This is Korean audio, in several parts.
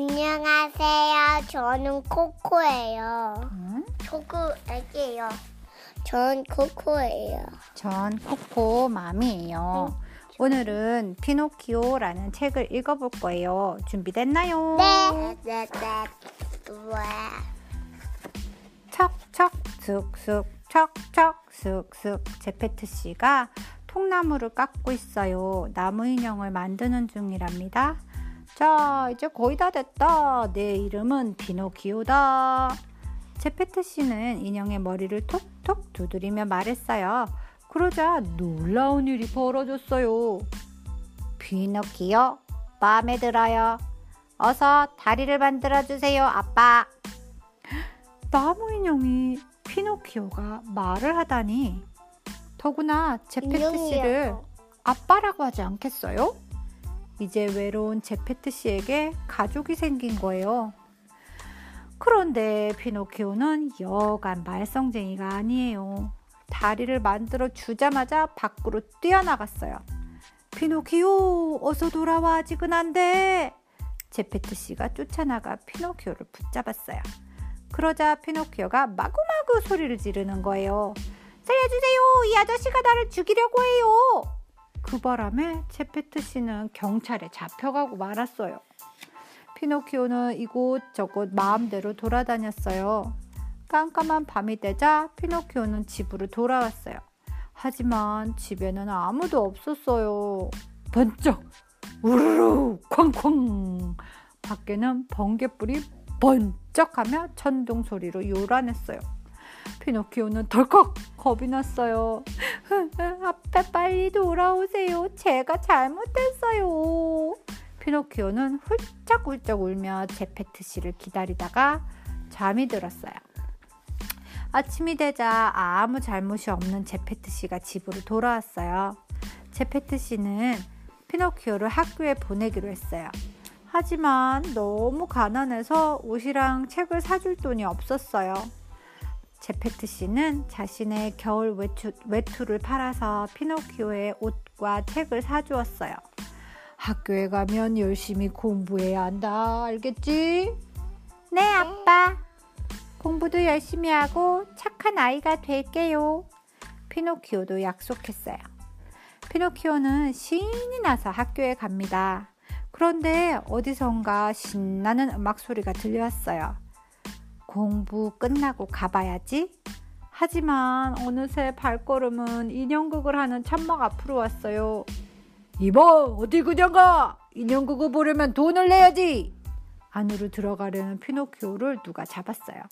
안녕하세요. 저는 코코예요. 응? 코코 애기예요. 전 코코예요. 전 코코 맘이에요. 오늘은 피노키오라는 책을 읽어볼 거예요. 준비됐나요? 네. 네, 네. 와. 척척 슥슥 척척 슥슥 제페트 씨가 통나무를 깎고 있어요. 나무 인형을 만드는 중이랍니다. 자, 이제 거의 다 됐다. 내 이름은 피노키오다. 제페트 씨는 인형의 머리를 톡톡 두드리며 말했어요. 그러자 놀라운 일이 벌어졌어요. 피노키오, 마음에 들어요. 어서 다리를 만들어 주세요, 아빠. 나무 인형이 피노키오가 말을 하다니. 더구나 제페트 씨를 인형이요. 아빠라고 하지 않겠어요? 이제 외로운 제페트 씨에게 가족이 생긴 거예요. 그런데 피노키오는 여간 말썽쟁이가 아니에요. 다리를 만들어 주자마자 밖으로 뛰어나갔어요. 피노키오, 어서 돌아와. 아직은 안 돼. 제페트 씨가 쫓아나가 피노키오를 붙잡았어요. 그러자 피노키오가 마구마구 소리를 지르는 거예요. 살려주세요! 이 아저씨가 나를 죽이려고 해요! 그 바람에 제페트 씨는 경찰에 잡혀가고 말았어요. 피노키오는 이곳저곳 마음대로 돌아다녔어요. 깜깜한 밤이 되자 피노키오는 집으로 돌아왔어요. 하지만 집에는 아무도 없었어요. 번쩍! 우르르! 쾅쾅! 밖에는 번개불이 번쩍하며 천둥 소리로 요란했어요. 피노키오는 덜컥 겁이 났어요. 아빠 빨리 돌아오세요. 제가 잘못했어요. 피노키오는 훌쩍훌쩍 울며 제페트 씨를 기다리다가 잠이 들었어요. 아침이 되자 아무 잘못이 없는 제페트 씨가 집으로 돌아왔어요. 제페트 씨는 피노키오를 학교에 보내기로 했어요. 하지만 너무 가난해서 옷이랑 책을 사줄 돈이 없었어요. 제페트 씨는 자신의 겨울 외투, 외투를 팔아서 피노키오의 옷과 책을 사주었어요. 학교에 가면 열심히 공부해야 한다. 알겠지? 네, 아빠. 공부도 열심히 하고 착한 아이가 될게요. 피노키오도 약속했어요. 피노키오는 신이 나서 학교에 갑니다. 그런데 어디선가 신나는 음악 소리가 들려왔어요. 공부 끝나고 가봐야지. 하지만 어느새 발걸음은 인형극을 하는 천막 앞으로 왔어요. 이봐, 어디 그냥 가! 인형극을 보려면 돈을 내야지! 안으로 들어가려는 피노키오를 누가 잡았어요.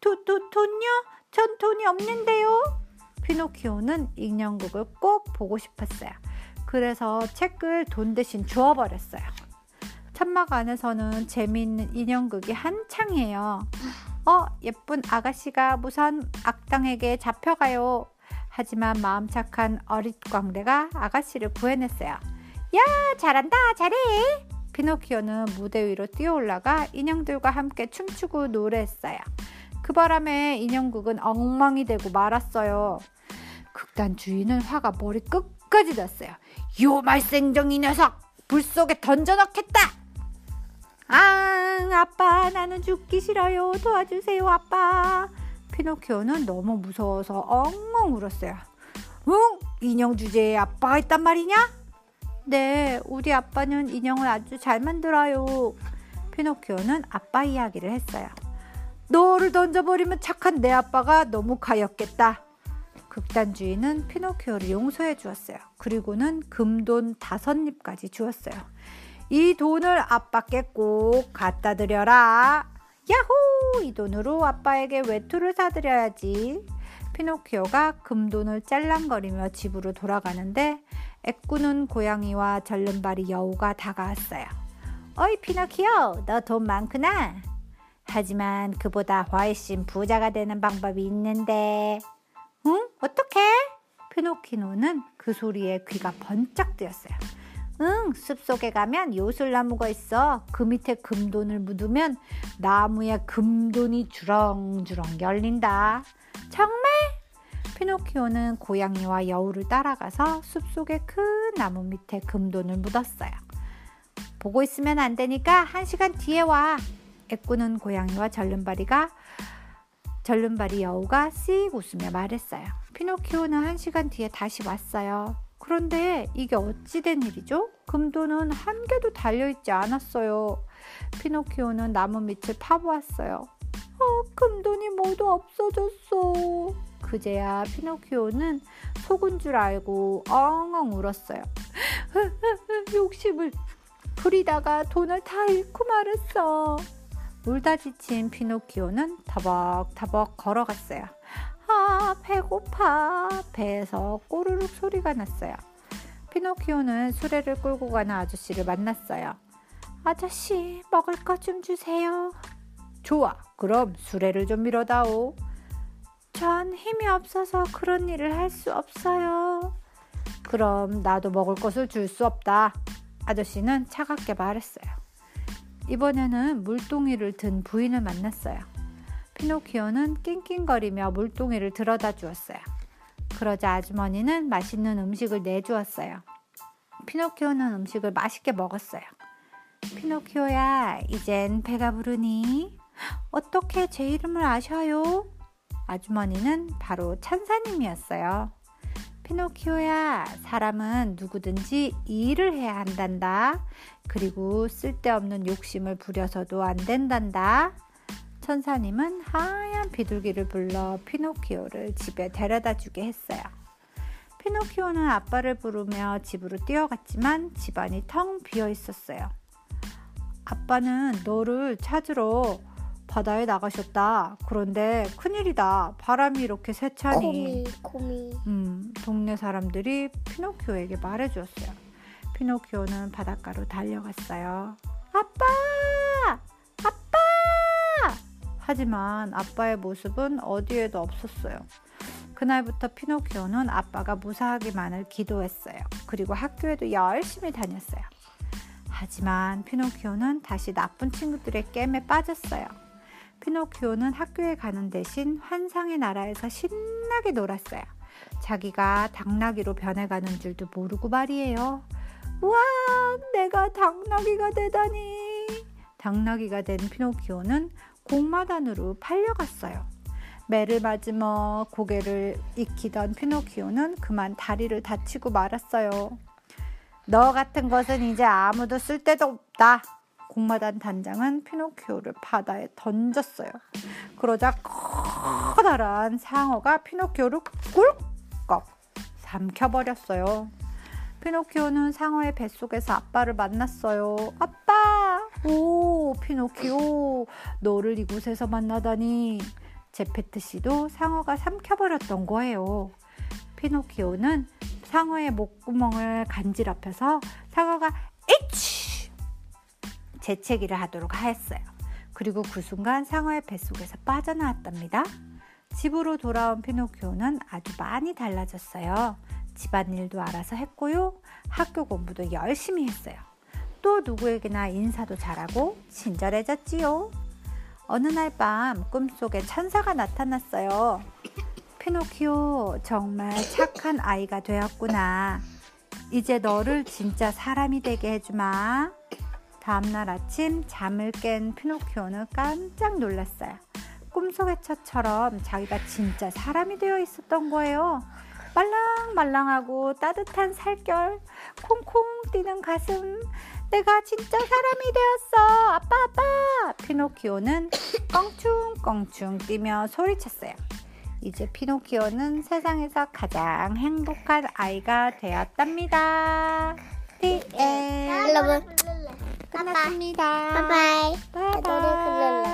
도, 도, 돈요? 전 돈이 없는데요? 피노키오는 인형극을 꼭 보고 싶었어요. 그래서 책을 돈 대신 주워버렸어요. 천막 안에서는 재미있는 인형극이 한창이에요. 어, 예쁜 아가씨가 무선 악당에게 잡혀가요. 하지만 마음 착한 어릿 광대가 아가씨를 구해냈어요. 야, 잘한다, 잘해. 피노키오는 무대 위로 뛰어올라가 인형들과 함께 춤추고 노래했어요. 그 바람에 인형극은 엉망이 되고 말았어요. 극단 주인은 화가 머리 끝까지 났어요. 요 말썽쟁이 녀석! 불 속에 던져넣겠다! 아, 아빠, 나는 죽기 싫어요. 도와주세요, 아빠. 피노키오는 너무 무서워서 엉엉 울었어요. 응? 인형 주제에 아빠가 있단 말이냐? 네, 우리 아빠는 인형을 아주 잘 만들어요. 피노키오는 아빠 이야기를 했어요. 너를 던져버리면 착한 내 아빠가 너무 가엾겠다. 극단주의는 피노키오를 용서해 주었어요. 그리고는 금돈 다섯 립까지 주었어요. 이 돈을 아빠께 꼭 갖다 드려라. 야호! 이 돈으로 아빠에게 외투를 사드려야지. 피노키오가 금돈을 짤랑거리며 집으로 돌아가는데 애꾸는 고양이와 절름발이 여우가 다가왔어요. 어이 피노키오, 너 돈 많구나. 하지만 그보다 훨씬 부자가 되는 방법이 있는데. 응? 어떻게? 피노키노는 그 소리에 귀가 번쩍 뜨였어요. 응, 숲속에 가면 요술나무가 있어. 그 밑에 금돈을 묻으면 나무에 금돈이 주렁주렁 열린다. 정말? 피노키오는 고양이와 여우를 따라가서 숲속의 큰 나무 밑에 금돈을 묻었어요. 보고 있으면 안 되니까 한 시간 뒤에 와. 애꾸는 고양이와 절름발이가 절름발이 여우가 씩 웃으며 말했어요. 피노키오는 한 시간 뒤에 다시 왔어요. 그런데 이게 어찌된 일이죠? 금도는 한 개도 달려있지 않았어요. 피노키오는 나무 밑을 파보았어요. 어, 금돈이 모두 없어졌어. 그제야 피노키오는 속은 줄 알고 엉엉 울었어요. 욕심을 부리다가 돈을 다 잃고 말았어. 울다 지친 피노키오는 터벅터벅 걸어갔어요. 아, 배고파. 배에서 꼬르륵 소리가 났어요. 피노키오는 수레를 끌고 가는 아저씨를 만났어요. 아저씨, 먹을 것 좀 주세요. 좋아, 그럼 수레를 좀 밀어다오. 전 힘이 없어서 그런 일을 할 수 없어요. 그럼 나도 먹을 것을 줄 수 없다. 아저씨는 차갑게 말했어요. 이번에는 물동이를 든 부인을 만났어요. 피노키오는 낑낑거리며 물동이를 들어다 주었어요. 그러자 아주머니는 맛있는 음식을 내주었어요. 피노키오는 음식을 맛있게 먹었어요. 피노키오야, 이젠 배가 부르니? 어떻게 제 이름을 아셔요? 아주머니는 바로 찬사님이었어요. 피노키오야, 사람은 누구든지 일을 해야 한단다. 그리고 쓸데없는 욕심을 부려서도 안 된단다. 천사님은 하얀 비둘기를 불러 피노키오를 집에 데려다 주게 했어요. 피노키오는 아빠를 부르며 집으로 뛰어갔지만 집안이 텅 비어 있었어요. 아빠는 너를 찾으러 바다에 나가셨다. 그런데 큰일이다. 바람이 이렇게 세차니. 코미, 코미. 음, 동네 사람들이 피노키오에게 말해주었어요. 피노키오는 바닷가로 달려갔어요. 아빠! 하지만 아빠의 모습은 어디에도 없었어요. 그날부터 피노키오는 아빠가 무사하기만을 기도했어요. 그리고 학교에도 열심히 다녔어요. 하지만 피노키오는 다시 나쁜 친구들의 게임에 빠졌어요. 피노키오는 학교에 가는 대신 환상의 나라에서 신나게 놀았어요. 자기가 당나귀로 변해가는 줄도 모르고 말이에요. 우와, 내가 당나귀가 되다니. 당나귀가 된 피노키오는 공마단으로 팔려갔어요. 매를 맞으며 고개를 익히던 피노키오는 그만 다리를 다치고 말았어요. 너 같은 것은 이제 아무도 쓸데도 없다. 공마단 단장은 피노키오를 바다에 던졌어요. 그러자 커다란 상어가 피노키오를 꿀꺽 삼켜버렸어요. 피노키오는 상어의 뱃속에서 아빠를 만났어요. 아빠! 오, 피노키오, 너를 이곳에서 만나다니. 제페트 씨도 상어가 삼켜버렸던 거예요. 피노키오는 상어의 목구멍을 간지럽혀서 상어가 에치! 재채기를 하도록 하였어요. 그리고 그 순간 상어의 뱃속에서 빠져나왔답니다. 집으로 돌아온 피노키오는 아주 많이 달라졌어요. 집안일도 알아서 했고요. 학교 공부도 열심히 했어요. 또 누구에게나 인사도 잘하고 친절해졌지요. 어느 날 밤 꿈속에 천사가 나타났어요. 피노키오, 정말 착한 아이가 되었구나. 이제 너를 진짜 사람이 되게 해주마. 다음날 아침 잠을 깬 피노키오는 깜짝 놀랐어요. 꿈속의 처처럼 자기가 진짜 사람이 되어 있었던 거예요. 말랑말랑하고 따뜻한 살결, 콩콩 뛰는 가슴. 내가 진짜 사람이 되었어. 아빠, 아빠. 피노키오는 껑충껑충 뛰며 소리쳤어요. 이제 피노키오는 세상에서 가장 행복한 아이가 되었답니다. The end. 여러분, 끝났습니다. 바이바이. 바이바이.